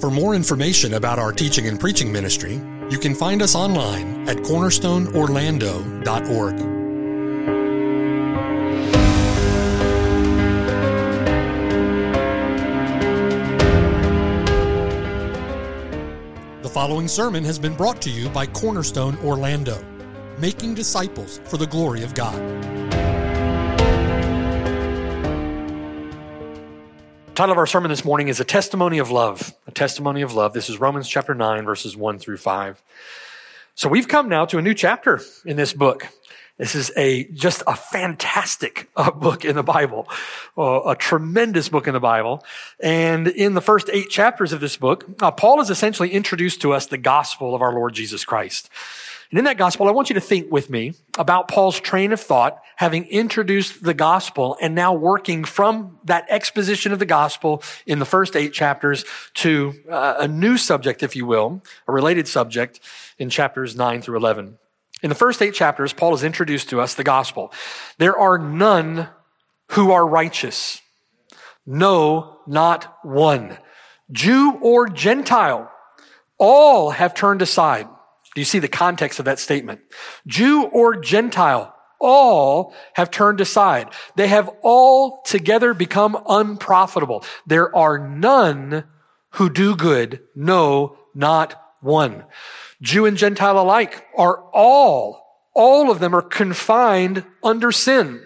For more information about our teaching and preaching ministry, you can find us online at cornerstoneorlando.org. The following sermon has been brought to you by Cornerstone Orlando, making disciples for the glory of God. Title of our sermon this morning is A Testimony of Love. Testimony of Love. This is Romans chapter 9, verses 1 through 5. So we've come now to a new chapter in this book. This is a just a fantastic uh, book in the Bible, uh, a tremendous book in the Bible. And in the first eight chapters of this book, uh, Paul has essentially introduced to us the gospel of our Lord Jesus Christ. And in that gospel, I want you to think with me about Paul's train of thought, having introduced the gospel and now working from that exposition of the gospel in the first eight chapters to uh, a new subject, if you will, a related subject in chapters 9 through 11. In the first eight chapters, Paul has introduced to us the gospel. There are none who are righteous. No, not one. Jew or Gentile, all have turned aside. Do you see the context of that statement? Jew or Gentile, all have turned aside. They have all together become unprofitable. There are none who do good. No, not one. Jew and Gentile alike are all, all of them are confined under sin.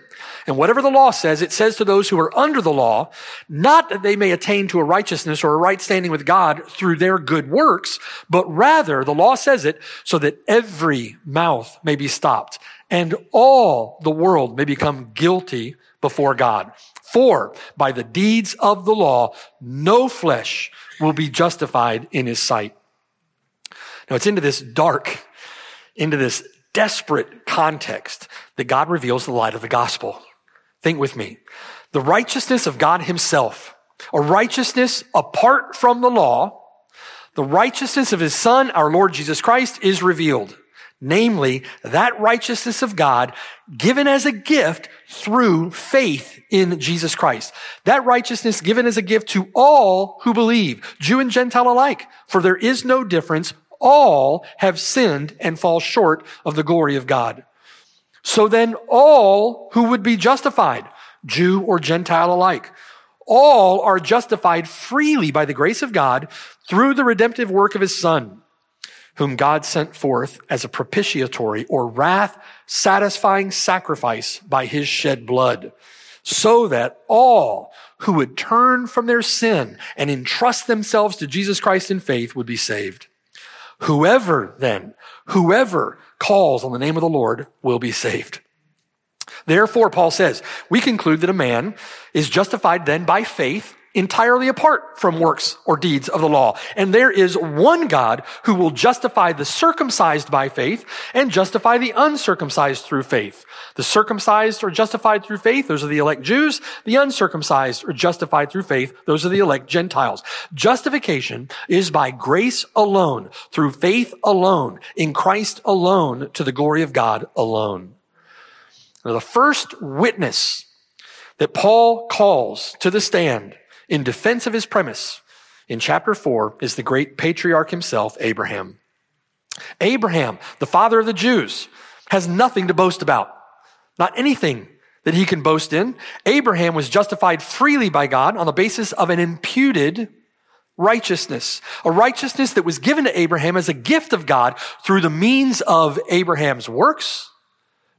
And whatever the law says, it says to those who are under the law, not that they may attain to a righteousness or a right standing with God through their good works, but rather the law says it so that every mouth may be stopped and all the world may become guilty before God. For by the deeds of the law, no flesh will be justified in his sight. Now it's into this dark, into this desperate context that God reveals the light of the gospel. Think with me. The righteousness of God himself, a righteousness apart from the law, the righteousness of his son, our Lord Jesus Christ, is revealed. Namely, that righteousness of God given as a gift through faith in Jesus Christ. That righteousness given as a gift to all who believe, Jew and Gentile alike. For there is no difference. All have sinned and fall short of the glory of God. So then all who would be justified, Jew or Gentile alike, all are justified freely by the grace of God through the redemptive work of his son, whom God sent forth as a propitiatory or wrath satisfying sacrifice by his shed blood, so that all who would turn from their sin and entrust themselves to Jesus Christ in faith would be saved. Whoever then, whoever calls on the name of the Lord will be saved. Therefore, Paul says, we conclude that a man is justified then by faith entirely apart from works or deeds of the law. And there is one God who will justify the circumcised by faith and justify the uncircumcised through faith. The circumcised are justified through faith. Those are the elect Jews. The uncircumcised are justified through faith. Those are the elect Gentiles. Justification is by grace alone, through faith alone, in Christ alone, to the glory of God alone. Now, the first witness that Paul calls to the stand in defense of his premise in chapter 4 is the great patriarch himself, Abraham. Abraham, the father of the Jews, has nothing to boast about, not anything that he can boast in. Abraham was justified freely by God on the basis of an imputed righteousness, a righteousness that was given to Abraham as a gift of God through the means of Abraham's works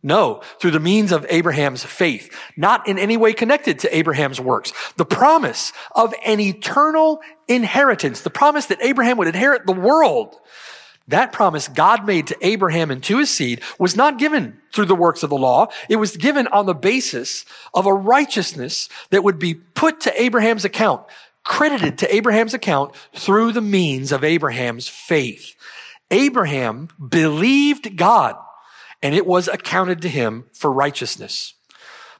no, through the means of Abraham's faith, not in any way connected to Abraham's works. The promise of an eternal inheritance, the promise that Abraham would inherit the world, that promise God made to Abraham and to his seed was not given through the works of the law. It was given on the basis of a righteousness that would be put to Abraham's account, credited to Abraham's account through the means of Abraham's faith. Abraham believed God and it was accounted to him for righteousness.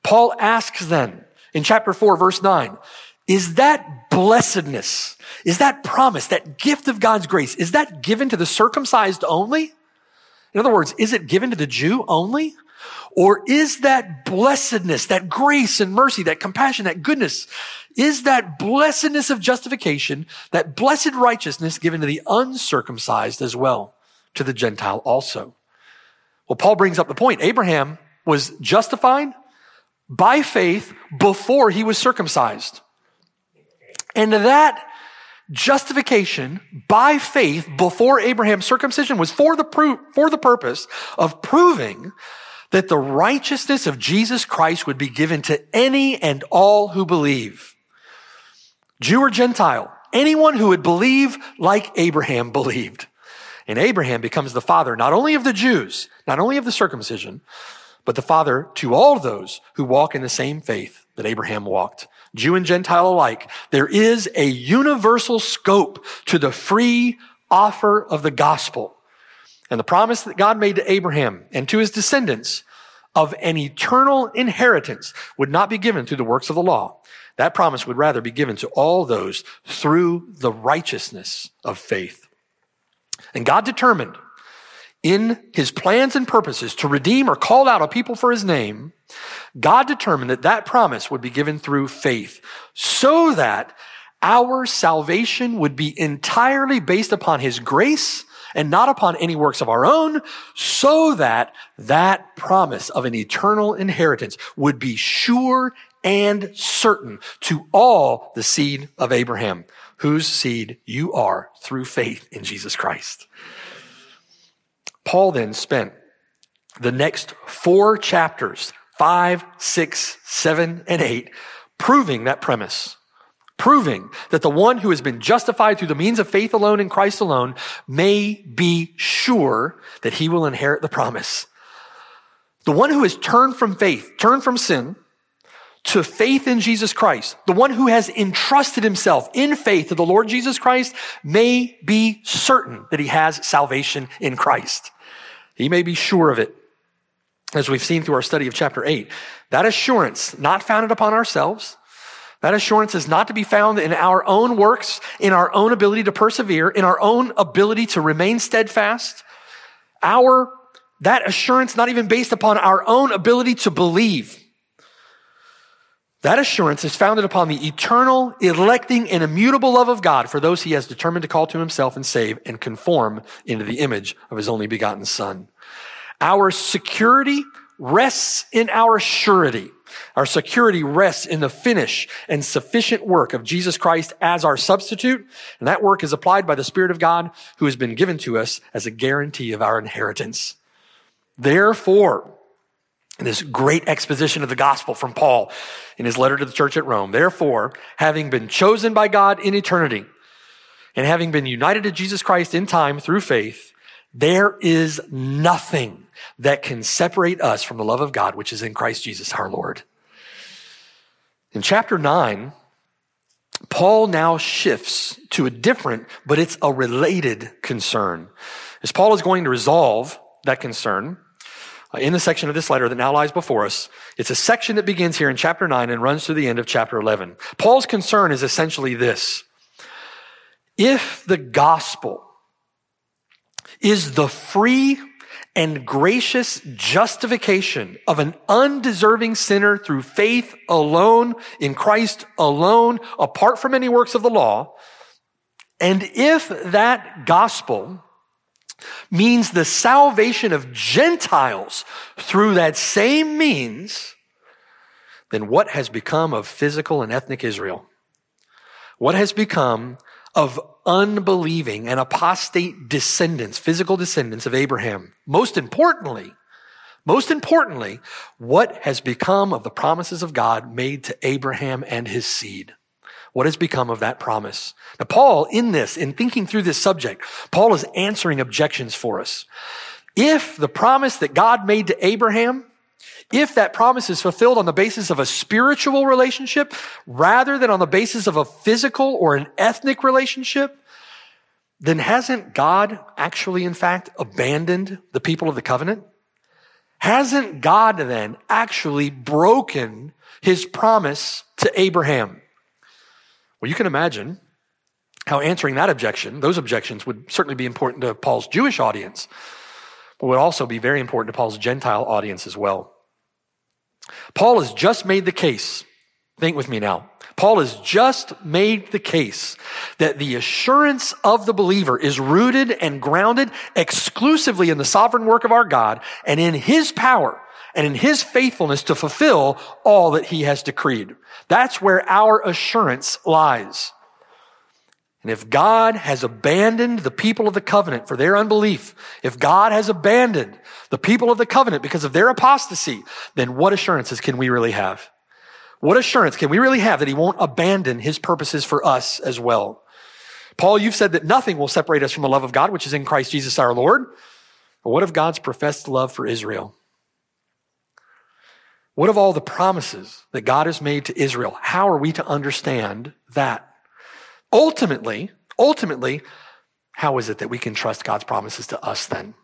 Paul asks then in chapter 4, verse 9, is that blessedness, is that promise, that gift of God's grace, is that given to the circumcised only? In other words, is it given to the Jew only? Or is that blessedness, that grace and mercy, that compassion, that goodness, is that blessedness of justification, that blessed righteousness given to the uncircumcised as well, to the Gentile also? Well, Paul brings up the point. Abraham was justified by faith before he was circumcised. And that justification by faith before Abraham's circumcision was for the pro- for the purpose of proving that the righteousness of Jesus Christ would be given to any and all who believe. Jew or Gentile, anyone who would believe like Abraham believed. And Abraham becomes the father not only of the Jews, not only of the circumcision, but the father to all those who walk in the same faith that Abraham walked. Jew and Gentile alike. There is a universal scope to the free offer of the gospel. And the promise that God made to Abraham and to his descendants of an eternal inheritance would not be given through the works of the law. That promise would rather be given to all those through the righteousness of faith. And God determined in his plans and purposes to redeem or call out a people for his name, God determined that that promise would be given through faith so that our salvation would be entirely based upon his grace and not upon any works of our own, so that that promise of an eternal inheritance would be sure and certain to all the seed of Abraham, whose seed you are through faith in Jesus Christ. Paul then spent the next four chapters, five, six, seven, and eight, proving that premise proving that the one who has been justified through the means of faith alone in Christ alone may be sure that he will inherit the promise. The one who has turned from faith, turned from sin, to faith in Jesus Christ, the one who has entrusted himself in faith to the Lord Jesus Christ may be certain that he has salvation in Christ. He may be sure of it. As we've seen through our study of chapter 8, that assurance, not founded upon ourselves, that assurance is not to be found in our own works, in our own ability to persevere, in our own ability to remain steadfast. Our, that assurance not even based upon our own ability to believe. That assurance is founded upon the eternal, electing, and immutable love of God for those he has determined to call to himself and save and conform into the image of his only begotten son. Our security rests in our surety. Our security rests in the finish and sufficient work of Jesus Christ as our substitute. And that work is applied by the Spirit of God who has been given to us as a guarantee of our inheritance. Therefore, in this great exposition of the gospel from Paul in his letter to the church at Rome, therefore, having been chosen by God in eternity and having been united to Jesus Christ in time through faith, there is nothing that can separate us from the love of God, which is in Christ Jesus our Lord. In chapter 9, Paul now shifts to a different, but it's a related concern. As Paul is going to resolve that concern uh, in the section of this letter that now lies before us, it's a section that begins here in chapter 9 and runs through the end of chapter 11. Paul's concern is essentially this. If the gospel is the free and gracious justification of an undeserving sinner through faith alone, in Christ alone, apart from any works of the law. And if that gospel means the salvation of Gentiles through that same means, then what has become of physical and ethnic Israel? What has become of unbelieving and apostate descendants, physical descendants of Abraham. Most importantly, most importantly, what has become of the promises of God made to Abraham and his seed? What has become of that promise? Now, Paul, in this, in thinking through this subject, Paul is answering objections for us. If the promise that God made to Abraham if that promise is fulfilled on the basis of a spiritual relationship rather than on the basis of a physical or an ethnic relationship, then hasn't God actually, in fact, abandoned the people of the covenant? Hasn't God then actually broken his promise to Abraham? Well, you can imagine how answering that objection, those objections would certainly be important to Paul's Jewish audience. but would also be very important to Paul's Gentile audience as well. Paul has just made the case. Think with me now. Paul has just made the case that the assurance of the believer is rooted and grounded exclusively in the sovereign work of our God and in his power and in his faithfulness to fulfill all that he has decreed. That's where our assurance lies. And if God has abandoned the people of the covenant for their unbelief, if God has abandoned the people of the covenant because of their apostasy, then what assurances can we really have? What assurance can we really have that he won't abandon his purposes for us as well? Paul, you've said that nothing will separate us from the love of God, which is in Christ Jesus our Lord. But what of God's professed love for Israel? What of all the promises that God has made to Israel? How are we to understand that? Ultimately, ultimately, how is it that we can trust God's promises to us then?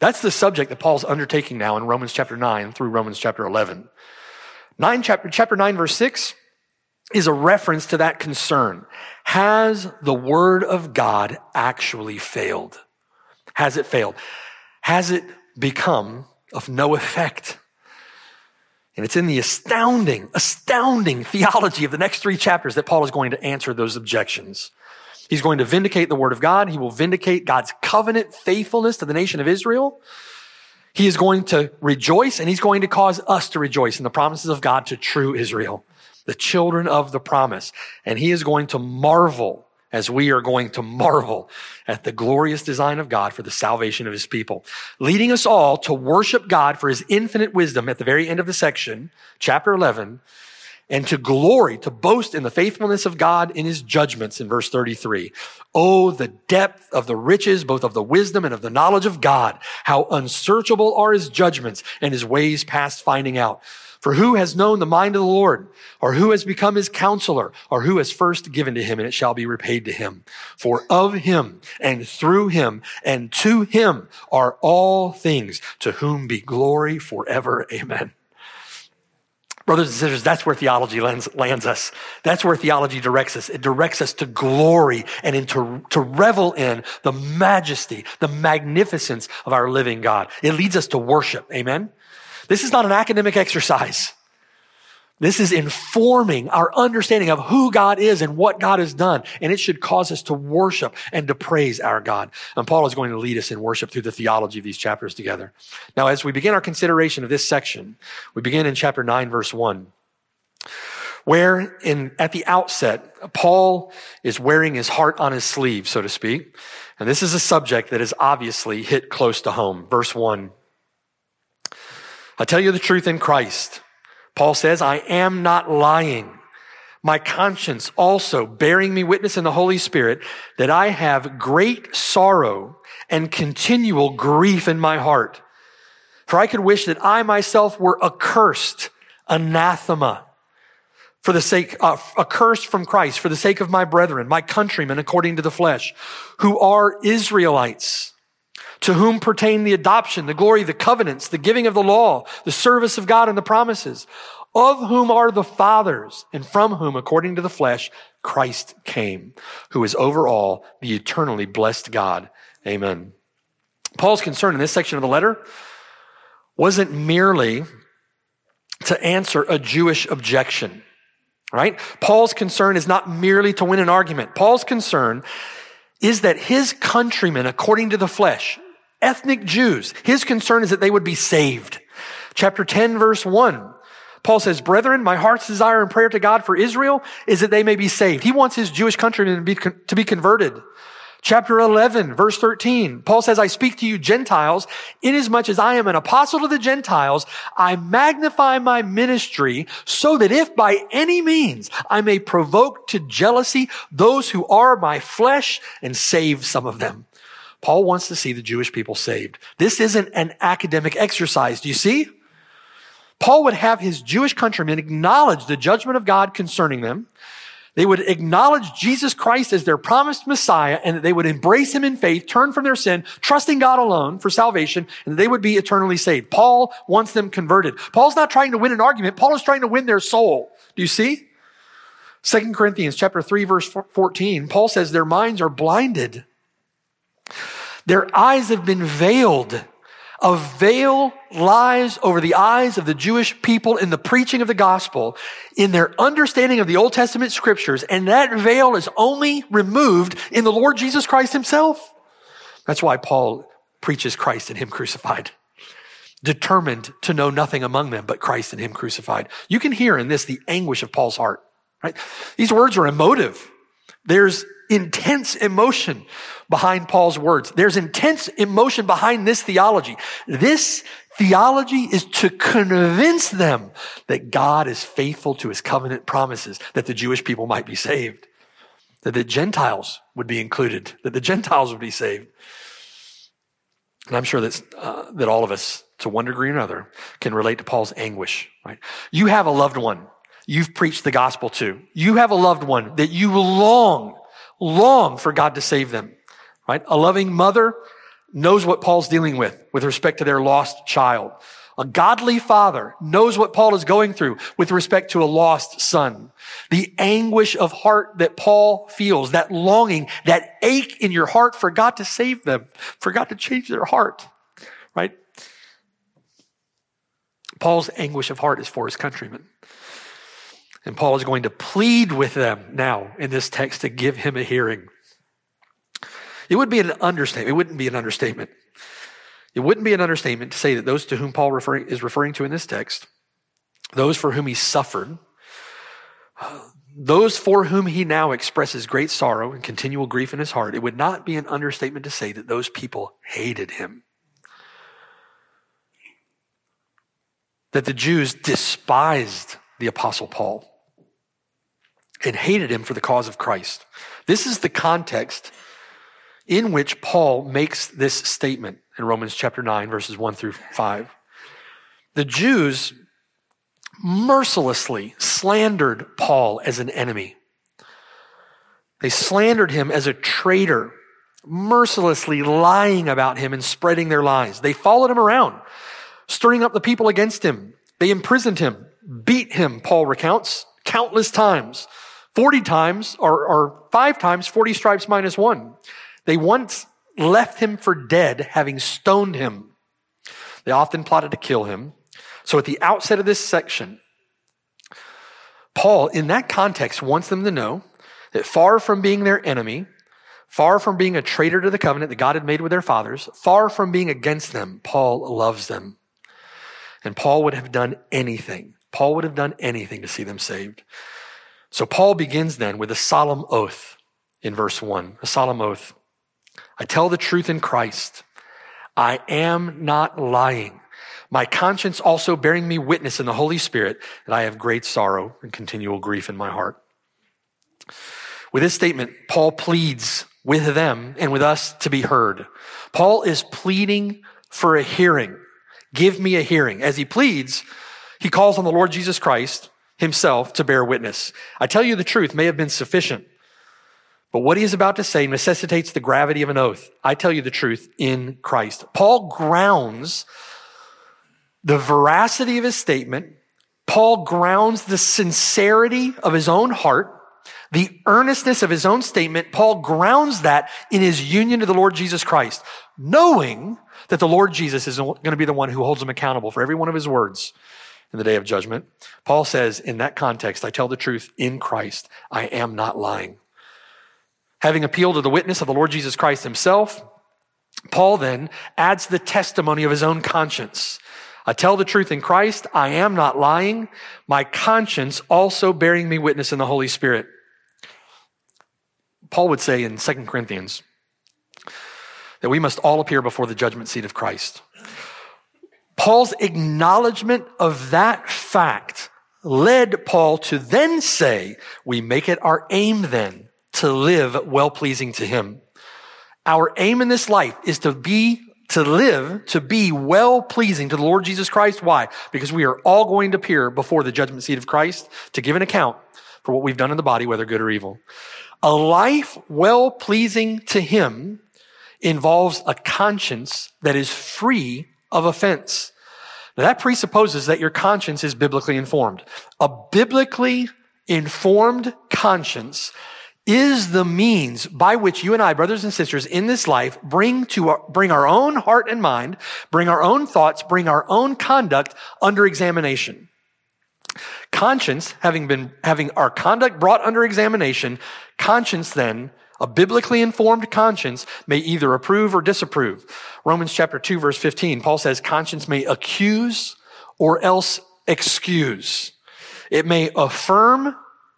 That's the subject that Paul's undertaking now in Romans chapter 9 through Romans chapter 11. 9 chapter, chapter 9 verse 6 is a reference to that concern. Has the word of God actually failed? Has it failed? Has it become of no effect? And it's in the astounding, astounding theology of the next three chapters that Paul is going to answer those objections. He's going to vindicate the word of God. He will vindicate God's covenant faithfulness to the nation of Israel. He is going to rejoice and he's going to cause us to rejoice in the promises of God to true Israel, the children of the promise. And he is going to marvel as we are going to marvel at the glorious design of God for the salvation of his people, leading us all to worship God for his infinite wisdom at the very end of the section, chapter 11, and to glory, to boast in the faithfulness of God in his judgments in verse 33. Oh, the depth of the riches, both of the wisdom and of the knowledge of God. How unsearchable are his judgments and his ways past finding out. For who has known the mind of the Lord, or who has become his counselor, or who has first given to him, and it shall be repaid to him? For of him, and through him, and to him are all things, to whom be glory forever. Amen. Brothers and sisters, that's where theology lands, lands, us. That's where theology directs us. It directs us to glory and into, to revel in the majesty, the magnificence of our living God. It leads us to worship. Amen. This is not an academic exercise. This is informing our understanding of who God is and what God has done. And it should cause us to worship and to praise our God. And Paul is going to lead us in worship through the theology of these chapters together. Now, as we begin our consideration of this section, we begin in chapter 9, verse 1 where in at the outset paul is wearing his heart on his sleeve so to speak and this is a subject that is obviously hit close to home verse 1 I tell you the truth in Christ. Paul says, I am not lying. My conscience also bearing me witness in the Holy Spirit that I have great sorrow and continual grief in my heart. For I could wish that I myself were accursed, anathema, for the sake, uh, accursed from Christ, for the sake of my brethren, my countrymen according to the flesh, who are Israelites to whom pertain the adoption, the glory, the covenants, the giving of the law, the service of God and the promises, of whom are the fathers, and from whom, according to the flesh, Christ came, who is over all the eternally blessed God. Amen. Paul's concern in this section of the letter wasn't merely to answer a Jewish objection, right? Paul's concern is not merely to win an argument. Paul's concern is that his countrymen, according to the flesh, ethnic Jews. His concern is that they would be saved. Chapter 10, verse 1. Paul says, Brethren, my heart's desire and prayer to God for Israel is that they may be saved. He wants his Jewish countrymen to be, to be converted. Chapter 11, verse 13. Paul says, I speak to you Gentiles, inasmuch as I am an apostle to the Gentiles, I magnify my ministry so that if by any means I may provoke to jealousy those who are my flesh and save some of them. Paul wants to see the Jewish people saved. This isn't an academic exercise. Do you see? Paul would have his Jewish countrymen acknowledge the judgment of God concerning them. They would acknowledge Jesus Christ as their promised Messiah and that they would embrace him in faith, turn from their sin, trusting God alone for salvation, and they would be eternally saved. Paul wants them converted. Paul's not trying to win an argument. Paul is trying to win their soul. Do you see? 2 Corinthians chapter 3 verse 14, Paul says their minds are blinded. Their eyes have been veiled. A veil lies over the eyes of the Jewish people in the preaching of the gospel, in their understanding of the Old Testament scriptures, and that veil is only removed in the Lord Jesus Christ himself. That's why Paul preaches Christ and him crucified, determined to know nothing among them but Christ and him crucified. You can hear in this the anguish of Paul's heart, right? These words are emotive. There's intense emotion behind Paul's words. There's intense emotion behind this theology. This theology is to convince them that God is faithful to his covenant promises, that the Jewish people might be saved, that the Gentiles would be included, that the Gentiles would be saved. And I'm sure that, uh, that all of us, to one degree or another, can relate to Paul's anguish, right? You have a loved one you've preached the gospel to. You have a loved one that you long long for God to save them, right? A loving mother knows what Paul's dealing with with respect to their lost child. A godly father knows what Paul is going through with respect to a lost son. The anguish of heart that Paul feels, that longing, that ache in your heart for God to save them, for God to change their heart, right? Paul's anguish of heart is for his countrymen. And Paul is going to plead with them now in this text to give him a hearing. It would be an understatement. It wouldn't be an understatement. It wouldn't be an understatement to say that those to whom Paul referring, is referring to in this text, those for whom he suffered, those for whom he now expresses great sorrow and continual grief in his heart, it would not be an understatement to say that those people hated him. That the Jews despised the Apostle Paul and hated him for the cause of Christ. This is the context in which Paul makes this statement in Romans chapter 9, verses 1 through 5. The Jews mercilessly slandered Paul as an enemy. They slandered him as a traitor, mercilessly lying about him and spreading their lies. They followed him around, stirring up the people against him. They imprisoned him, beat him, Paul recounts, countless times. 40 times or, or five times 40 stripes minus one. They once left him for dead, having stoned him. They often plotted to kill him. So at the outset of this section, Paul, in that context, wants them to know that far from being their enemy, far from being a traitor to the covenant that God had made with their fathers, far from being against them, Paul loves them. And Paul would have done anything. Paul would have done anything to see them saved. So Paul begins then with a solemn oath in verse 1, a solemn oath. I tell the truth in Christ. I am not lying. My conscience also bearing me witness in the Holy Spirit that I have great sorrow and continual grief in my heart. With this statement, Paul pleads with them and with us to be heard. Paul is pleading for a hearing. Give me a hearing. As he pleads, he calls on the Lord Jesus Christ himself to bear witness. I tell you the truth may have been sufficient, but what he is about to say necessitates the gravity of an oath. I tell you the truth in Christ. Paul grounds the veracity of his statement. Paul grounds the sincerity of his own heart, the earnestness of his own statement. Paul grounds that in his union to the Lord Jesus Christ, knowing that the Lord Jesus is going to be the one who holds him accountable for every one of his words in the day of judgment. Paul says, in that context, I tell the truth in Christ. I am not lying. Having appealed to the witness of the Lord Jesus Christ himself, Paul then adds the testimony of his own conscience. I tell the truth in Christ. I am not lying. My conscience also bearing me witness in the Holy Spirit. Paul would say in 2 Corinthians that we must all appear before the judgment seat of Christ. Paul's acknowledgement of that fact led Paul to then say, we make it our aim then to live well pleasing to him. Our aim in this life is to be, to live, to be well pleasing to the Lord Jesus Christ. Why? Because we are all going to appear before the judgment seat of Christ to give an account for what we've done in the body, whether good or evil. A life well pleasing to him involves a conscience that is free of offense. Now, that presupposes that your conscience is biblically informed. A biblically informed conscience is the means by which you and I, brothers and sisters, in this life bring to our, bring our own heart and mind, bring our own thoughts, bring our own conduct under examination. Conscience, having been, having our conduct brought under examination, conscience then, a biblically informed conscience may either approve or disapprove. Romans chapter 2 verse 15, Paul says conscience may accuse or else excuse. It may affirm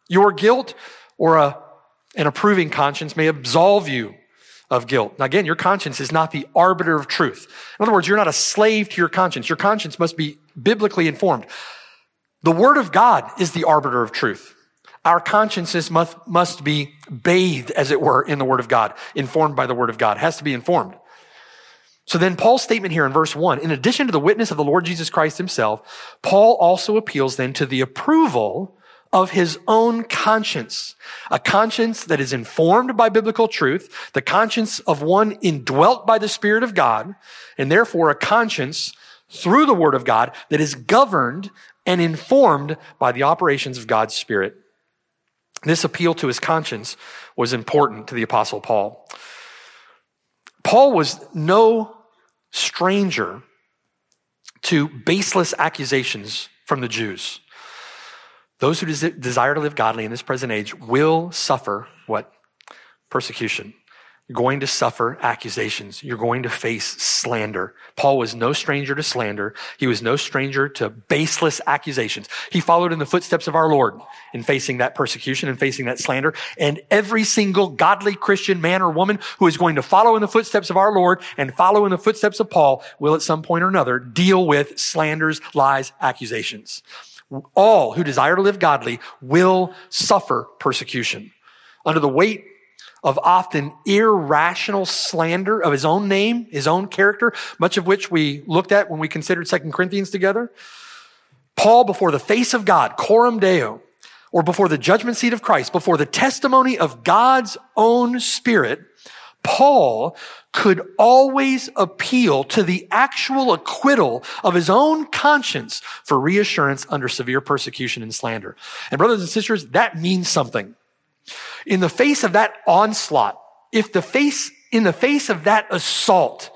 your guilt or a an approving conscience may absolve you of guilt. Now, again, your conscience is not the arbiter of truth. In other words, you're not a slave to your conscience. Your conscience must be biblically informed. The Word of God is the arbiter of truth. Our consciences must, must be bathed, as it were, in the Word of God, informed by the Word of God. Has to be informed. So then Paul's statement here in verse one, in addition to the witness of the Lord Jesus Christ himself, Paul also appeals then to the approval of his own conscience, a conscience that is informed by biblical truth, the conscience of one indwelt by the Spirit of God, and therefore a conscience through the Word of God that is governed and informed by the operations of God's Spirit. This appeal to his conscience was important to the Apostle Paul. Paul was no stranger to baseless accusations from the Jews. Those who des- desire to live godly in this present age will suffer what? Persecution. You're going to suffer accusations. You're going to face slander. Paul was no stranger to slander. He was no stranger to baseless accusations. He followed in the footsteps of our Lord in facing that persecution and facing that slander. And every single godly Christian man or woman who is going to follow in the footsteps of our Lord and follow in the footsteps of Paul will at some point or another deal with slanders, lies, accusations all who desire to live godly will suffer persecution under the weight of often irrational slander of his own name, his own character, much of which we looked at when we considered Second Corinthians together. Paul, before the face of God, coram deo, or before the judgment seat of Christ, before the testimony of God's own spirit, Paul could always appeal to the actual acquittal of his own conscience for reassurance under severe persecution and slander. And brothers and sisters, that means something. In the face of that onslaught, if the face, in the face of that assault,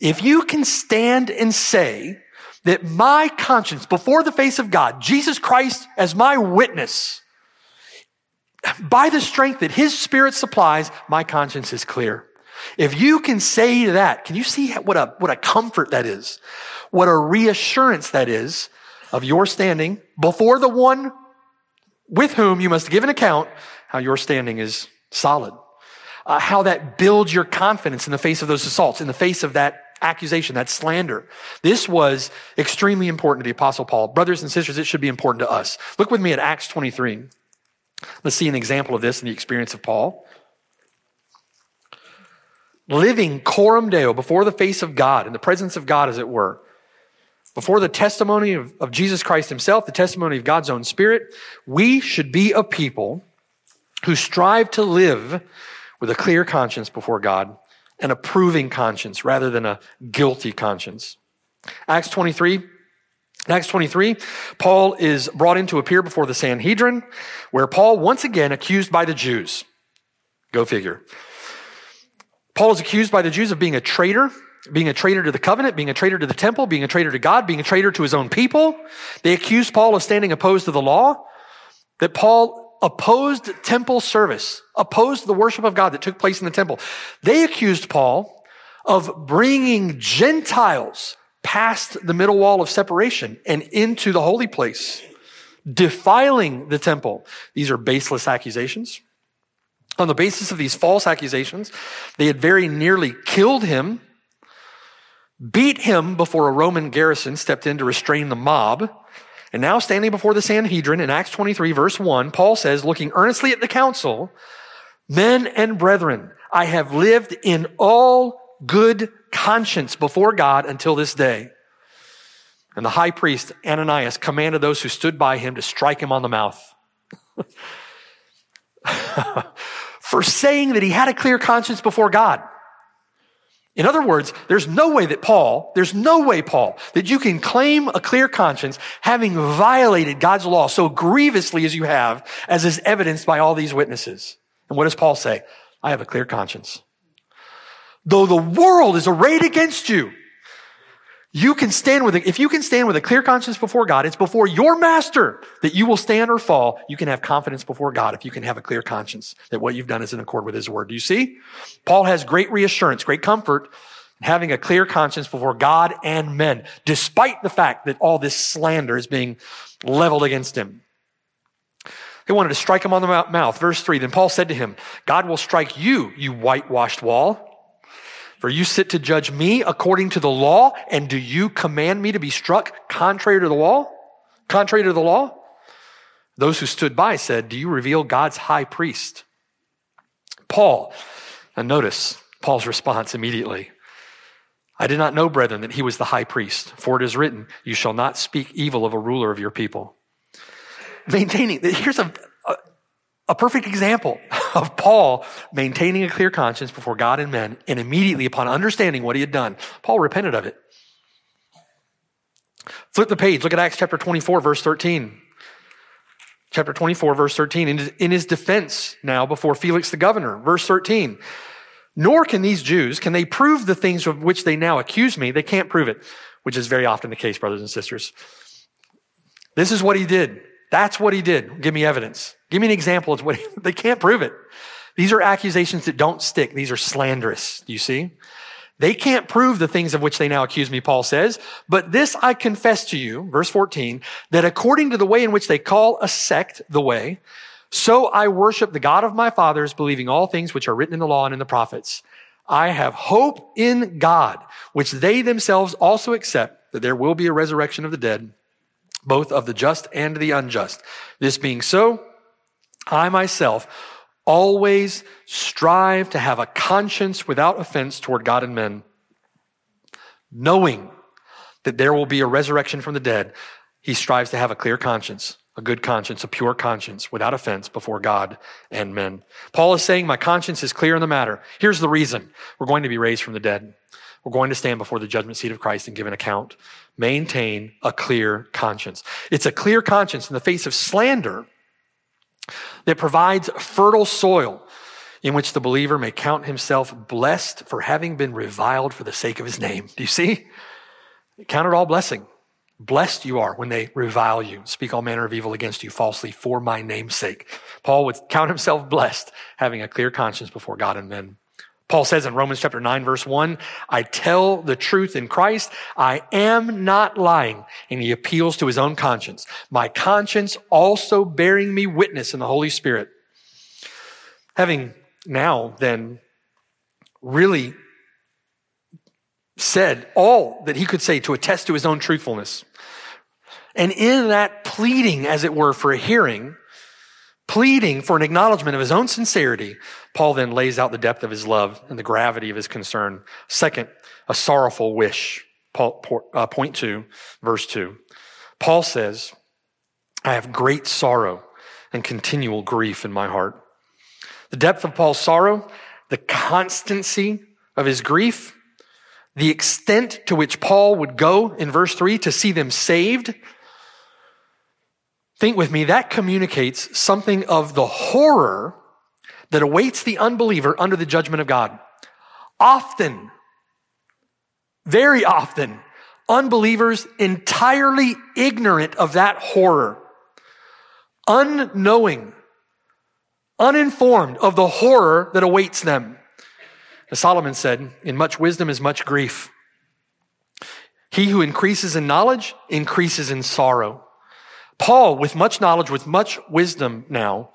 if you can stand and say that my conscience before the face of God, Jesus Christ as my witness, by the strength that his spirit supplies, my conscience is clear. If you can say that, can you see what a, what a comfort that is? What a reassurance that is of your standing before the one with whom you must give an account, how your standing is solid. Uh, how that builds your confidence in the face of those assaults, in the face of that accusation, that slander. This was extremely important to the apostle Paul. Brothers and sisters, it should be important to us. Look with me at Acts 23. Let's see an example of this in the experience of Paul living coram deo before the face of God, in the presence of God, as it were, before the testimony of, of Jesus Christ himself, the testimony of God's own spirit, we should be a people who strive to live with a clear conscience before God, an approving conscience rather than a guilty conscience. Acts 23, Acts 23, Paul is brought in to appear before the Sanhedrin, where Paul once again accused by the Jews. Go figure. Paul is accused by the Jews of being a traitor, being a traitor to the covenant, being a traitor to the temple, being a traitor to God, being a traitor to his own people. They accuse Paul of standing opposed to the law, that Paul opposed temple service, opposed the worship of God that took place in the temple. They accused Paul of bringing Gentiles past the middle wall of separation and into the holy place, defiling the temple. These are baseless accusations. On the basis of these false accusations, they had very nearly killed him, beat him before a Roman garrison stepped in to restrain the mob. And now standing before the Sanhedrin in Acts 23 verse 1, Paul says, looking earnestly at the council, men and brethren, I have lived in all good conscience before God until this day. And the high priest Ananias commanded those who stood by him to strike him on the mouth. for saying that he had a clear conscience before God. In other words, there's no way that Paul, there's no way, Paul, that you can claim a clear conscience having violated God's law so grievously as you have, as is evidenced by all these witnesses. And what does Paul say? I have a clear conscience. Though the world is arrayed against you, you can stand with, if you can stand with a clear conscience before God, it's before your master that you will stand or fall. You can have confidence before God if you can have a clear conscience that what you've done is in accord with his word. Do you see? Paul has great reassurance, great comfort having a clear conscience before God and men, despite the fact that all this slander is being leveled against him. They wanted to strike him on the mouth. Verse three. Then Paul said to him, God will strike you, you whitewashed wall. For you sit to judge me according to the law, and do you command me to be struck contrary to the law? Contrary to the law? Those who stood by said, Do you reveal God's high priest? Paul, and notice Paul's response immediately. I did not know, brethren, that he was the high priest, for it is written, You shall not speak evil of a ruler of your people. Maintaining, that here's a, a, perfect example of Paul maintaining a clear conscience before God and men, and immediately upon understanding what he had done, Paul repented of it. Flip the page, look at Acts chapter 24, verse 13. Chapter 24, verse 13. In his, in his defense now before Felix the governor, verse 13. Nor can these Jews, can they prove the things of which they now accuse me? They can't prove it, which is very often the case, brothers and sisters. This is what he did. That's what he did. Give me evidence. Give me an example of what he, they can't prove it. These are accusations that don't stick. These are slanderous. You see? They can't prove the things of which they now accuse me, Paul says. But this I confess to you, verse 14, that according to the way in which they call a sect the way, so I worship the God of my fathers, believing all things which are written in the law and in the prophets. I have hope in God, which they themselves also accept that there will be a resurrection of the dead, both of the just and the unjust. This being so, I myself always strive to have a conscience without offense toward God and men, knowing that there will be a resurrection from the dead. He strives to have a clear conscience a good conscience, a pure conscience, without offense before God and men. Paul is saying, My conscience is clear in the matter. Here's the reason we're going to be raised from the dead. We're going to stand before the judgment seat of Christ and give an account. Maintain a clear conscience. It's a clear conscience in the face of slander that provides fertile soil in which the believer may count himself blessed for having been reviled for the sake of his name. Do you see? Count it all blessing. Blessed you are when they revile you, speak all manner of evil against you falsely for my name's sake. Paul would count himself blessed, having a clear conscience before God and men. Paul says in Romans chapter 9 verse 1, I tell the truth in Christ. I am not lying. And he appeals to his own conscience. My conscience also bearing me witness in the Holy Spirit. Having now then really said all that he could say to attest to his own truthfulness. And in that pleading, as it were, for a hearing, pleading for an acknowledgement of his own sincerity, Paul then lays out the depth of his love and the gravity of his concern. Second, a sorrowful wish. Paul, uh, point two, verse two. Paul says, I have great sorrow and continual grief in my heart. The depth of Paul's sorrow, the constancy of his grief, the extent to which Paul would go in verse 3 to see them saved, think with me, that communicates something of the horror that awaits the unbeliever under the judgment of God. Often, very often, unbelievers entirely ignorant of that horror, unknowing, uninformed of the horror that awaits them. As Solomon said, in much wisdom is much grief. He who increases in knowledge increases in sorrow. Paul, with much knowledge, with much wisdom now,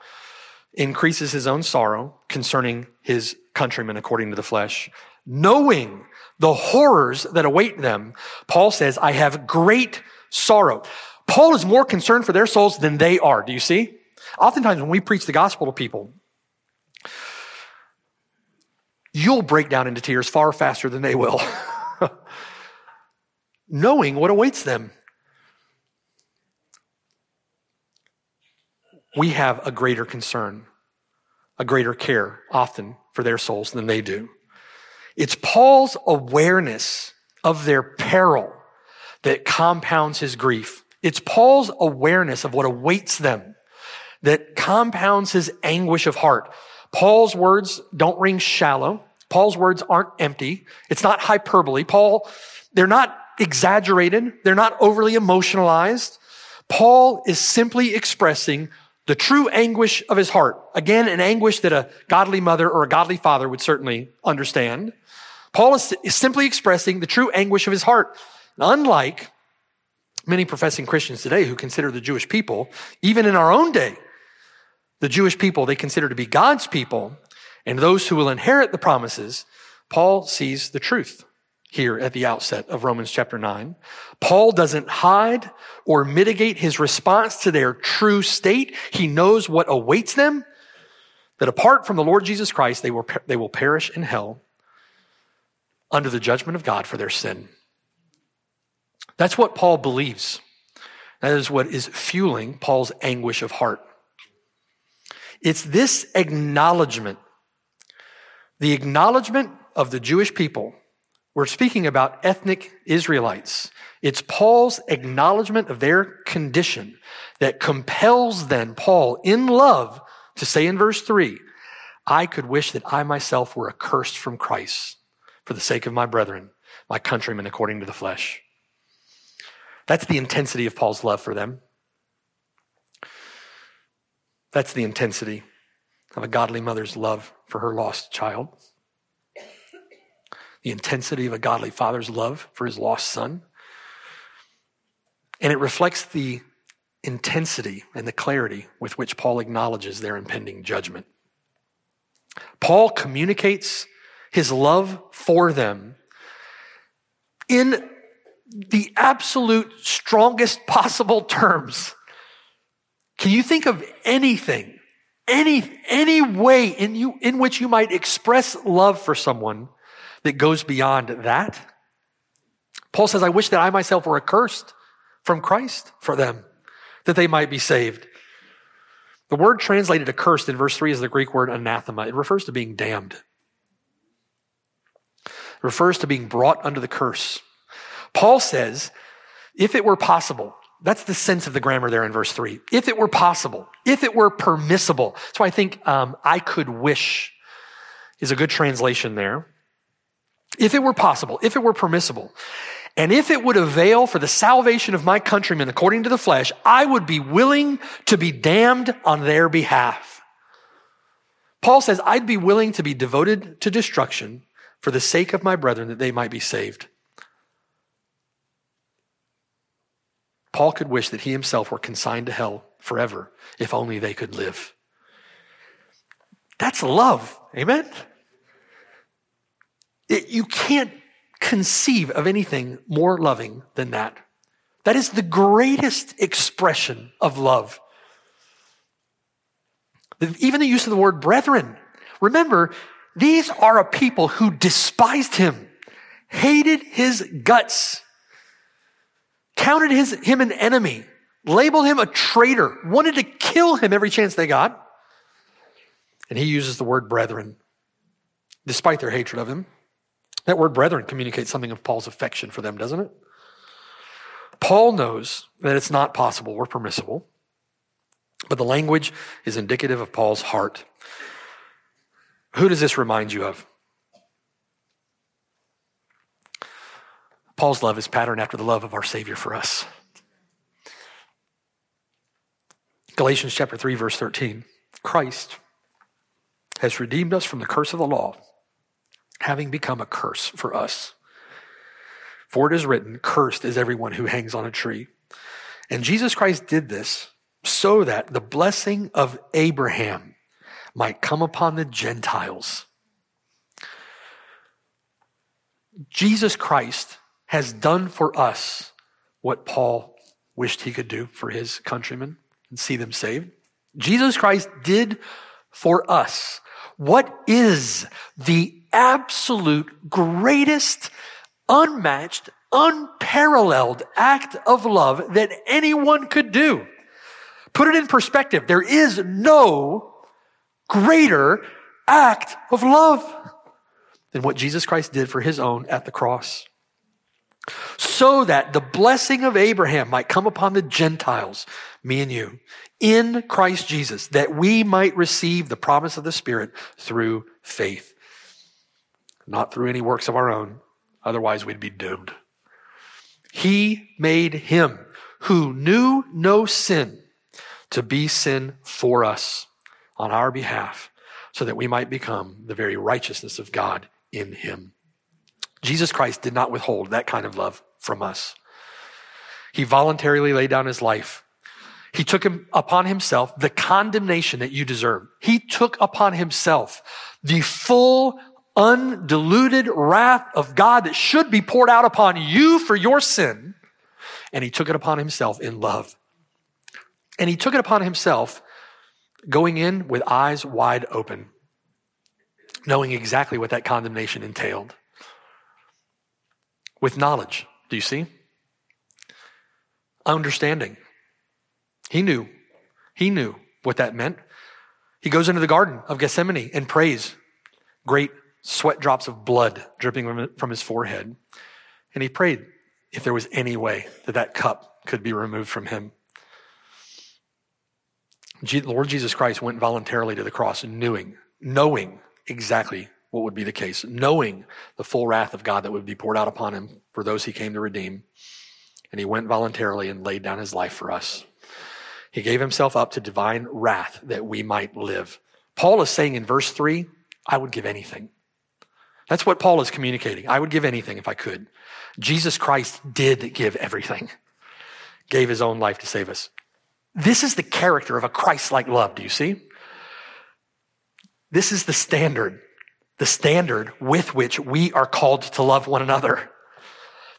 increases his own sorrow concerning his countrymen according to the flesh. Knowing the horrors that await them, Paul says, I have great sorrow. Paul is more concerned for their souls than they are. Do you see? Oftentimes when we preach the gospel to people, you'll break down into tears far faster than they will, knowing what awaits them. We have a greater concern, a greater care often for their souls than they do. It's Paul's awareness of their peril that compounds his grief. It's Paul's awareness of what awaits them that compounds his anguish of heart. Paul's words don't ring shallow. Paul's words aren't empty. It's not hyperbole. Paul, they're not exaggerated. They're not overly emotionalized. Paul is simply expressing the true anguish of his heart. Again, an anguish that a godly mother or a godly father would certainly understand. Paul is, is simply expressing the true anguish of his heart. Unlike many professing Christians today who consider the Jewish people, even in our own day, the Jewish people they consider to be God's people and those who will inherit the promises, Paul sees the truth here at the outset of Romans chapter 9. Paul doesn't hide or mitigate his response to their true state. He knows what awaits them, that apart from the Lord Jesus Christ, they will, they will perish in hell under the judgment of God for their sin. That's what Paul believes. That is what is fueling Paul's anguish of heart. It's this acknowledgement, the acknowledgement of the Jewish people. We're speaking about ethnic Israelites. It's Paul's acknowledgement of their condition that compels then Paul in love to say in verse three, I could wish that I myself were accursed from Christ for the sake of my brethren, my countrymen according to the flesh. That's the intensity of Paul's love for them. That's the intensity of a godly mother's love for her lost child. The intensity of a godly father's love for his lost son. And it reflects the intensity and the clarity with which Paul acknowledges their impending judgment. Paul communicates his love for them in the absolute strongest possible terms. Can you think of anything, any, any way in you, in which you might express love for someone that goes beyond that? Paul says, I wish that I myself were accursed from Christ for them, that they might be saved. The word translated accursed in verse 3 is the Greek word anathema. It refers to being damned. It refers to being brought under the curse. Paul says, if it were possible, that's the sense of the grammar there in verse three. If it were possible, if it were permissible. So I think um, I could wish is a good translation there. If it were possible, if it were permissible, and if it would avail for the salvation of my countrymen according to the flesh, I would be willing to be damned on their behalf. Paul says, I'd be willing to be devoted to destruction for the sake of my brethren that they might be saved. Paul could wish that he himself were consigned to hell forever if only they could live. That's love. Amen? It, you can't conceive of anything more loving than that. That is the greatest expression of love. Even the use of the word brethren. Remember, these are a people who despised him, hated his guts counted his, him an enemy, labeled him a traitor, wanted to kill him every chance they got. And he uses the word brethren, despite their hatred of him. That word brethren communicates something of Paul's affection for them, doesn't it? Paul knows that it's not possible or permissible, but the language is indicative of Paul's heart. Who does this remind you of? Paul's love is patterned after the love of our Savior for us. Galatians chapter 3, verse 13. Christ has redeemed us from the curse of the law, having become a curse for us. For it is written, Cursed is everyone who hangs on a tree. And Jesus Christ did this so that the blessing of Abraham might come upon the Gentiles. Jesus Christ has done for us what Paul wished he could do for his countrymen and see them saved. Jesus Christ did for us what is the absolute greatest, unmatched, unparalleled act of love that anyone could do. Put it in perspective. There is no greater act of love than what Jesus Christ did for his own at the cross. so that the blessing of Abraham might come upon the Gentiles, me and you, in Christ Jesus, that we might receive the promise of the Spirit through faith. Not through any works of our own, otherwise we'd be doomed. He made him who knew no sin to be sin for us on our behalf, so that we might become the very righteousness of God in him. Jesus Christ did not withhold that kind of love from us. He voluntarily laid down his life. He took him upon himself the condemnation that you deserve. He took upon himself the full, undiluted wrath of God that should be poured out upon you for your sin. And he took it upon himself in love. And he took it upon himself going in with eyes wide open, knowing exactly what that condemnation entailed. With knowledge, do you see? Understanding. He knew. He knew what that meant. He goes into the Garden of Gethsemane and prays. Great sweat drops of blood dripping from his forehead. And he prayed if there was any way that that cup could be removed from him. The Lord Jesus Christ went voluntarily to the cross knowing, knowing exactly what would be the case, knowing the full wrath of God that would be poured out upon him for those he came to redeem. And he went voluntarily and laid down his life for us. He gave himself up to divine wrath that we might live. Paul is saying in verse 3, I would give anything. That's what Paul is communicating. I would give anything if I could. Jesus Christ did give everything, gave his own life to save us. This is the character of a Christ like love. Do you see? This is the standard, the standard with which we are called to love one another.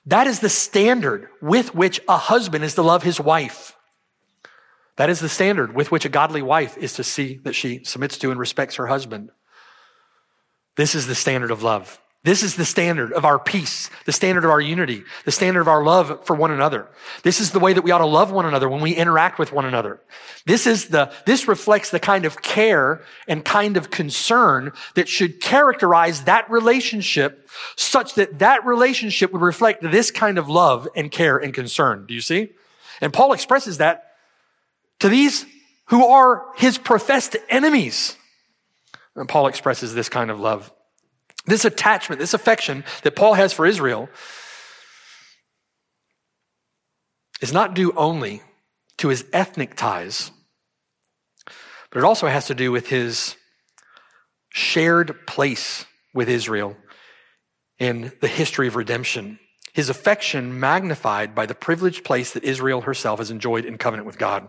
That is the standard with which a husband is to love his wife. That is the standard with which a godly wife is to see that she submits to and respects her husband. This is the standard of love. This is the standard of our peace, the standard of our unity, the standard of our love for one another. This is the way that we ought to love one another when we interact with one another. This is the, this reflects the kind of care and kind of concern that should characterize that relationship such that that relationship would reflect this kind of love and care and concern. Do you see? And Paul expresses that to these who are his professed enemies. And Paul expresses this kind of love this attachment, this affection that Paul has for Israel is not due only to his ethnic ties, but it also has to do with his shared place with Israel in the history of redemption. His affection magnified by the privileged place that Israel herself has enjoyed in covenant with God.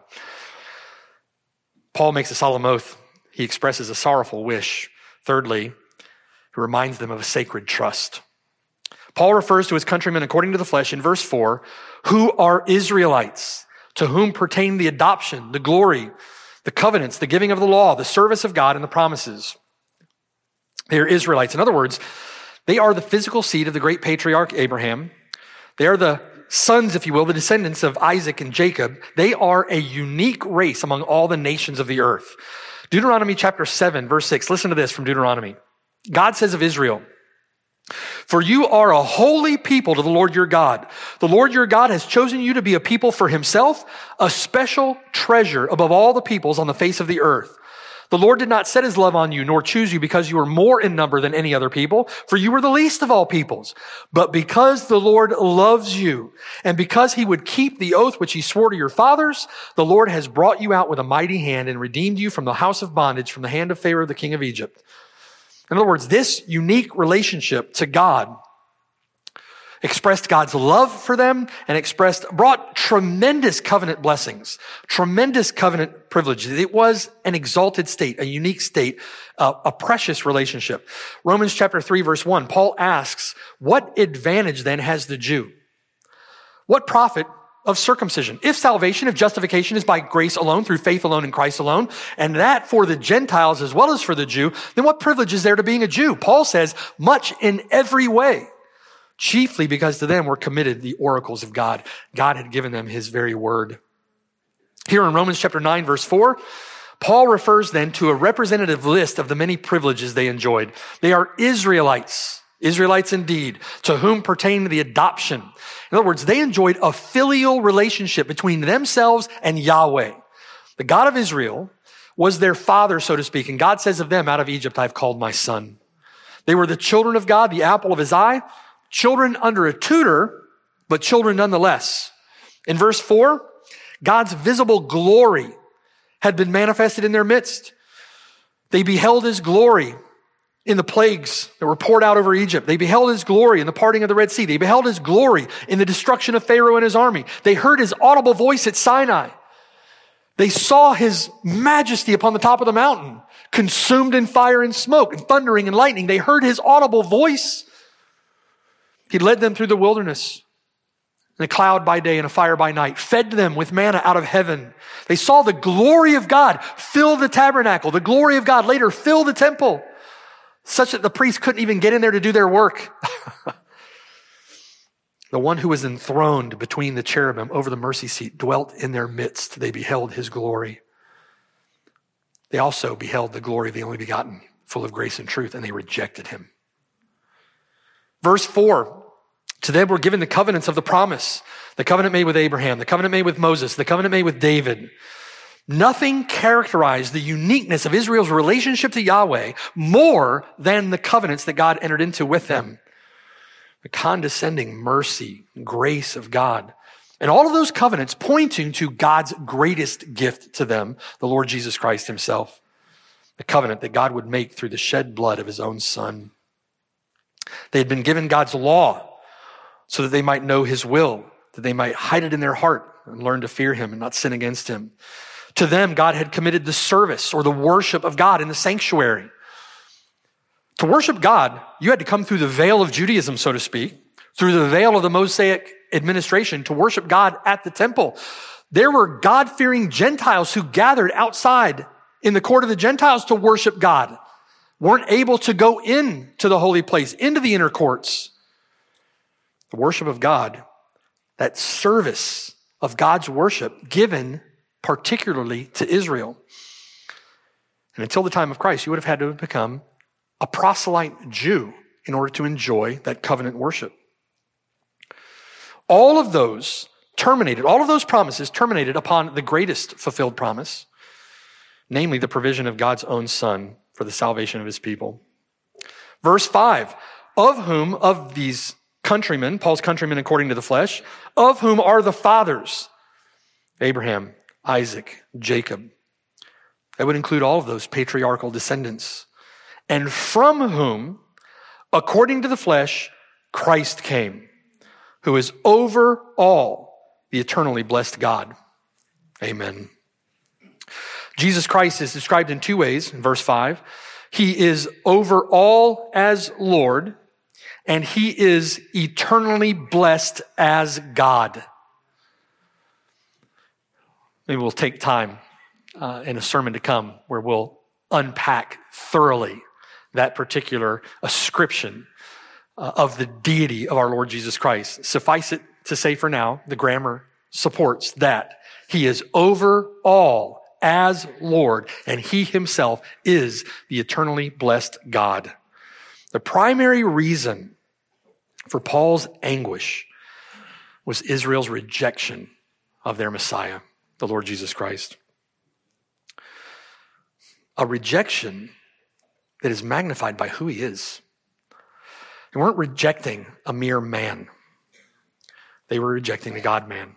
Paul makes a solemn oath. He expresses a sorrowful wish. Thirdly, he reminds them of a sacred trust. Paul refers to his countrymen according to the flesh in verse 4 who are Israelites, to whom pertain the adoption, the glory, the covenants, the giving of the law, the service of God, and the promises. They are Israelites. In other words, they are the physical seed of the great patriarch Abraham. They are the sons, if you will, the descendants of Isaac and Jacob. They are a unique race among all the nations of the earth. Deuteronomy chapter 7, verse 6. Listen to this from Deuteronomy. God says of Israel, for you are a holy people to the Lord your God. The Lord your God has chosen you to be a people for himself, a special treasure above all the peoples on the face of the earth. The Lord did not set his love on you, nor choose you because you were more in number than any other people, for you were the least of all peoples. But because the Lord loves you, and because he would keep the oath which he swore to your fathers, the Lord has brought you out with a mighty hand and redeemed you from the house of bondage, from the hand of Pharaoh, the king of Egypt. In other words, this unique relationship to God expressed God's love for them and expressed, brought tremendous covenant blessings, tremendous covenant privileges. It was an exalted state, a unique state, uh, a precious relationship. Romans chapter 3 verse 1, Paul asks, what advantage then has the Jew? What profit of circumcision. If salvation, if justification is by grace alone, through faith alone in Christ alone, and that for the Gentiles as well as for the Jew, then what privilege is there to being a Jew? Paul says, much in every way. Chiefly because to them were committed the oracles of God. God had given them his very word. Here in Romans chapter 9 verse 4, Paul refers then to a representative list of the many privileges they enjoyed. They are Israelites Israelites indeed, to whom pertained the adoption. In other words, they enjoyed a filial relationship between themselves and Yahweh. The God of Israel was their father, so to speak. And God says of them, out of Egypt, I've called my son. They were the children of God, the apple of his eye, children under a tutor, but children nonetheless. In verse four, God's visible glory had been manifested in their midst. They beheld his glory in the plagues that were poured out over Egypt. They beheld his glory in the parting of the Red Sea. They beheld his glory in the destruction of Pharaoh and his army. They heard his audible voice at Sinai. They saw his majesty upon the top of the mountain, consumed in fire and smoke, and thundering and lightning. They heard his audible voice. He led them through the wilderness in a cloud by day and a fire by night, fed them with manna out of heaven. They saw the glory of God fill the tabernacle. The glory of God later fill the temple such that the priests couldn't even get in there to do their work. the one who was enthroned between the cherubim over the mercy seat dwelt in their midst. They beheld his glory. They also beheld the glory of the only begotten, full of grace and truth, and they rejected him. Verse 4 To them were given the covenants of the promise the covenant made with Abraham, the covenant made with Moses, the covenant made with David. Nothing characterized the uniqueness of Israel's relationship to Yahweh more than the covenants that God entered into with them. The condescending mercy, grace of God. And all of those covenants pointing to God's greatest gift to them, the Lord Jesus Christ himself. The covenant that God would make through the shed blood of his own son. They had been given God's law so that they might know his will, that they might hide it in their heart and learn to fear him and not sin against him. To them, God had committed the service or the worship of God in the sanctuary. To worship God, you had to come through the veil of Judaism, so to speak, through the veil of the Mosaic administration to worship God at the temple. There were God fearing Gentiles who gathered outside in the court of the Gentiles to worship God, weren't able to go in to the holy place, into the inner courts. The worship of God, that service of God's worship given particularly to Israel. And until the time of Christ, you would have had to have become a proselyte Jew in order to enjoy that covenant worship. All of those terminated, all of those promises terminated upon the greatest fulfilled promise, namely the provision of God's own Son for the salvation of his people. Verse 5 Of whom, of these countrymen, Paul's countrymen according to the flesh, of whom are the fathers? Abraham, Isaac, Jacob. That would include all of those patriarchal descendants. And from whom, according to the flesh, Christ came, who is over all the eternally blessed God. Amen. Jesus Christ is described in two ways in verse 5. He is over all as Lord, and he is eternally blessed as God. Maybe we'll take time uh, in a sermon to come where we'll unpack thoroughly that particular ascription uh, of the deity of our Lord Jesus Christ. Suffice it to say for now, the grammar supports that he is over all as Lord, and he himself is the eternally blessed God. The primary reason for Paul's anguish was Israel's rejection of their Messiah the Lord Jesus Christ. A rejection that is magnified by who he is. They weren't rejecting a mere man, they were rejecting the God man.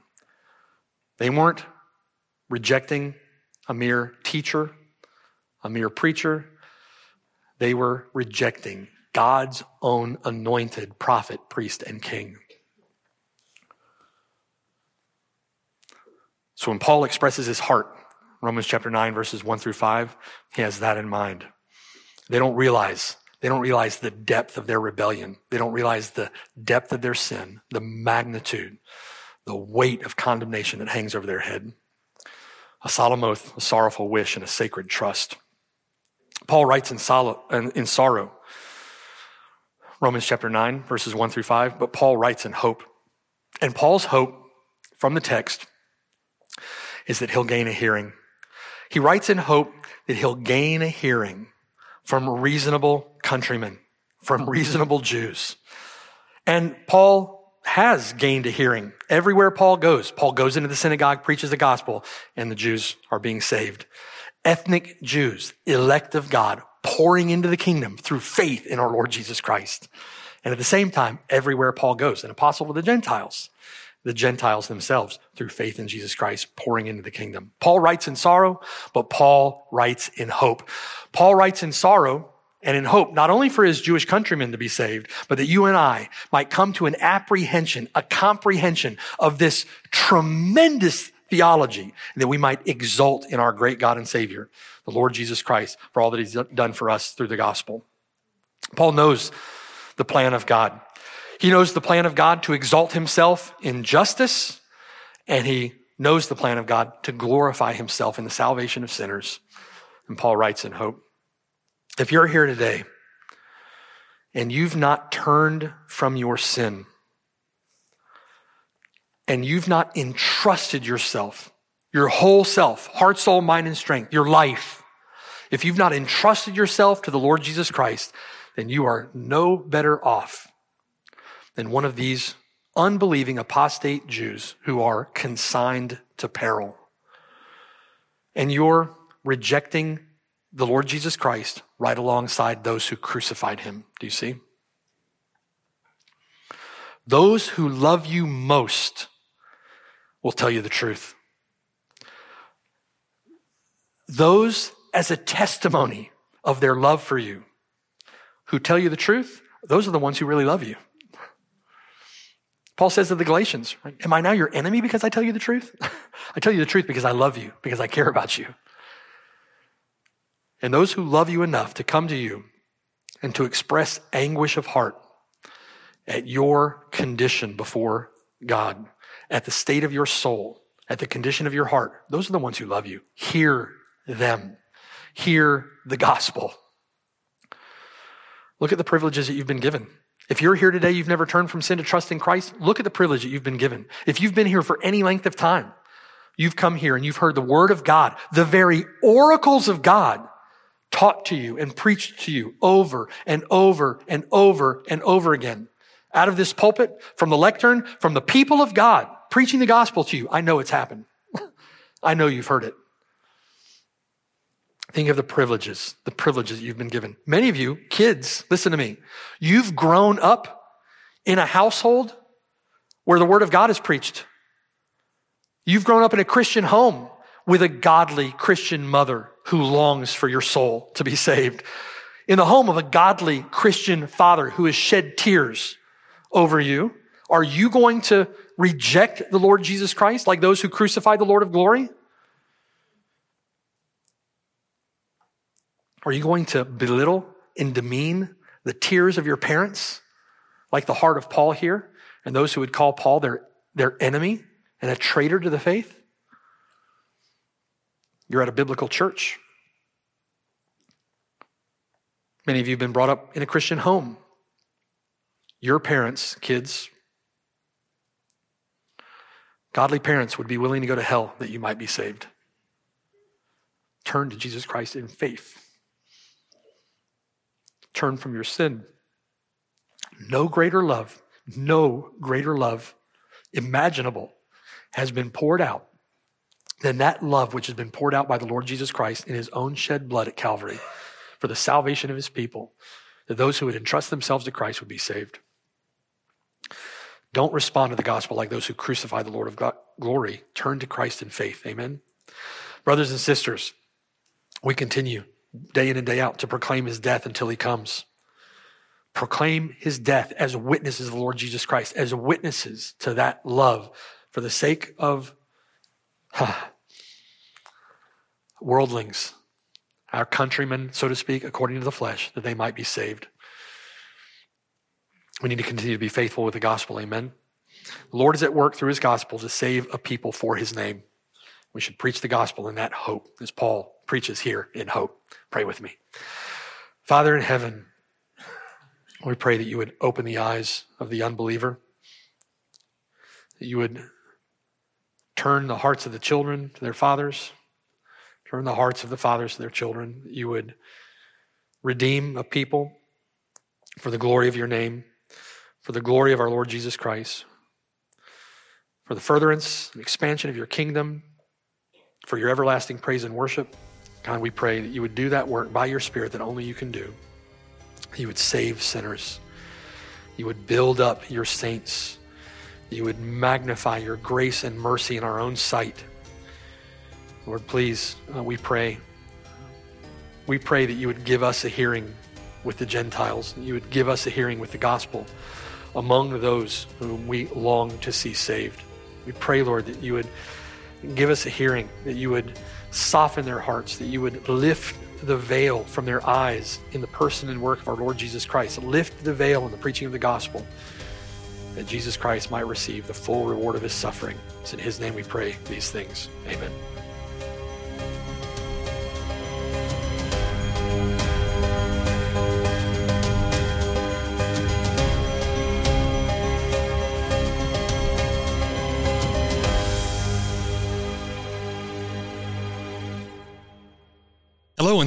They weren't rejecting a mere teacher, a mere preacher. They were rejecting God's own anointed prophet, priest, and king. So when Paul expresses his heart, Romans chapter 9, verses 1 through 5, he has that in mind. They don't realize, they don't realize the depth of their rebellion. They don't realize the depth of their sin, the magnitude, the weight of condemnation that hangs over their head. A solemn oath, a sorrowful wish, and a sacred trust. Paul writes in, sorrow, Romans chapter 9, verses 1 through 5, but Paul writes in hope. And Paul's hope from the text is that he'll gain a hearing. He writes in hope that he'll gain a hearing from reasonable countrymen. from reasonable Jews. And Paul has gained a hearing. Everywhere Paul goes, Paul goes into the synagogue, preaches the gospel, and the Jews are being saved. Ethnic Jews, elect of God, pouring into the kingdom through faith in our Lord Jesus Christ. And at the same time, everywhere Paul goes, an apostle to the Gentiles, the Gentiles themselves through faith in Jesus Christ, pouring into the kingdom. Paul writes in sorrow, but Paul writes in hope. Paul writes in sorrow and in hope, not only for his Jewish countrymen to be saved, but that you and I might come to an apprehension, a comprehension of this tremendous theology, and that we might exult in our great God and Savior, the Lord Jesus Christ, for all that he's done for us through the gospel. Paul knows the plan of God. He knows the plan of God to exalt himself in justice, and he knows the plan of God to glorify himself in the salvation of sinners. And Paul writes in hope. If you're here today and you've not turned from your sin, and you've not entrusted yourself, your whole self, heart, soul, mind, and strength, your life, if you've not entrusted yourself to the Lord Jesus Christ, then you are no better off than one of these unbelieving apostate Jews who are consigned to peril. And you're rejecting the Lord Jesus Christ right alongside those who crucified him. Do you see? Those who love you most will tell you the truth. Those as a testimony of their love for you who tell you the truth, those are the ones who really love you. Paul says to the Galatians, Am I now your enemy because I tell you the truth? I tell you the truth because I love you, because I care about you. And those who love you enough to come to you and to express anguish of heart at your condition before God, at the state of your soul, at the condition of your heart, those are the ones who love you. Hear them. Hear the gospel. Look at the privileges that you've been given. If you're here today, you've never turned from sin to trust in Christ, look at the privilege that you've been given. If you've been here for any length of time, you've come here and you've heard the word of God, the very oracles of God taught to you and preached to you over and over and over and over again. Out of this pulpit, from the lectern, from the people of God, preaching the gospel to you. I know it's happened. I know you've heard it. Think of the privileges, the privileges you've been given. Many of you, kids, listen to me. You've grown up in a household where the word of God is preached. You've grown up in a Christian home with a godly Christian mother who longs for your soul to be saved. In the home of a godly Christian father who has shed tears over you, are you going to reject the Lord Jesus Christ like those who crucified the Lord of glory? Are you going to belittle and demean the tears of your parents like the heart of Paul here and those who would call Paul their, their enemy and a traitor to the faith? You're at a biblical church. Many of you have been brought up in a Christian home. Your parents, kids, godly parents would be willing to go to hell that you might be saved. Turn to Jesus Christ in faith. Turn from your sin. No greater love, no greater love imaginable has been poured out than that love which has been poured out by the Lord Jesus Christ in his own shed blood at Calvary for the salvation of his people, that those who would entrust themselves to Christ would be saved. Don't respond to the gospel like those who crucify the Lord of glory. Turn to Christ in faith. Amen. Brothers and sisters, we continue day in and day out to proclaim his death until he comes. Proclaim his death as witnesses of the Lord Jesus Christ, as witnesses to that love for the sake of worldlings, our countrymen, so to speak, according to the flesh, that they might be saved. We need to continue to be faithful with the gospel. Amen. The Lord is at work through his gospel to save a people for his name. We should preach the gospel in that hope, as Paul preaches here in hope. Pray with me. Father in heaven, we pray that you would open the eyes of the unbeliever, that you would turn the hearts of the children to their fathers, turn the hearts of the fathers to their children. You would redeem a people for the glory of your name, for the glory of our Lord Jesus Christ, for the furtherance and expansion of your kingdom, for your everlasting praise and worship. God, we pray that you would do that work by your Spirit that only you can do. You would save sinners. You would build up your saints. You would magnify your grace and mercy in our own sight. Lord, please, uh, we pray. We pray that you would give us a hearing with the Gentiles. You would give us a hearing with the gospel among those whom we long to see saved. We pray, Lord, that you would give us a hearing, that you would soften their hearts, that you would lift the veil from their eyes in the person and work of our Lord Jesus Christ. Lift the veil in the preaching of the gospel, that Jesus Christ might receive the full reward of his suffering. It's in his name we pray these things. Amen.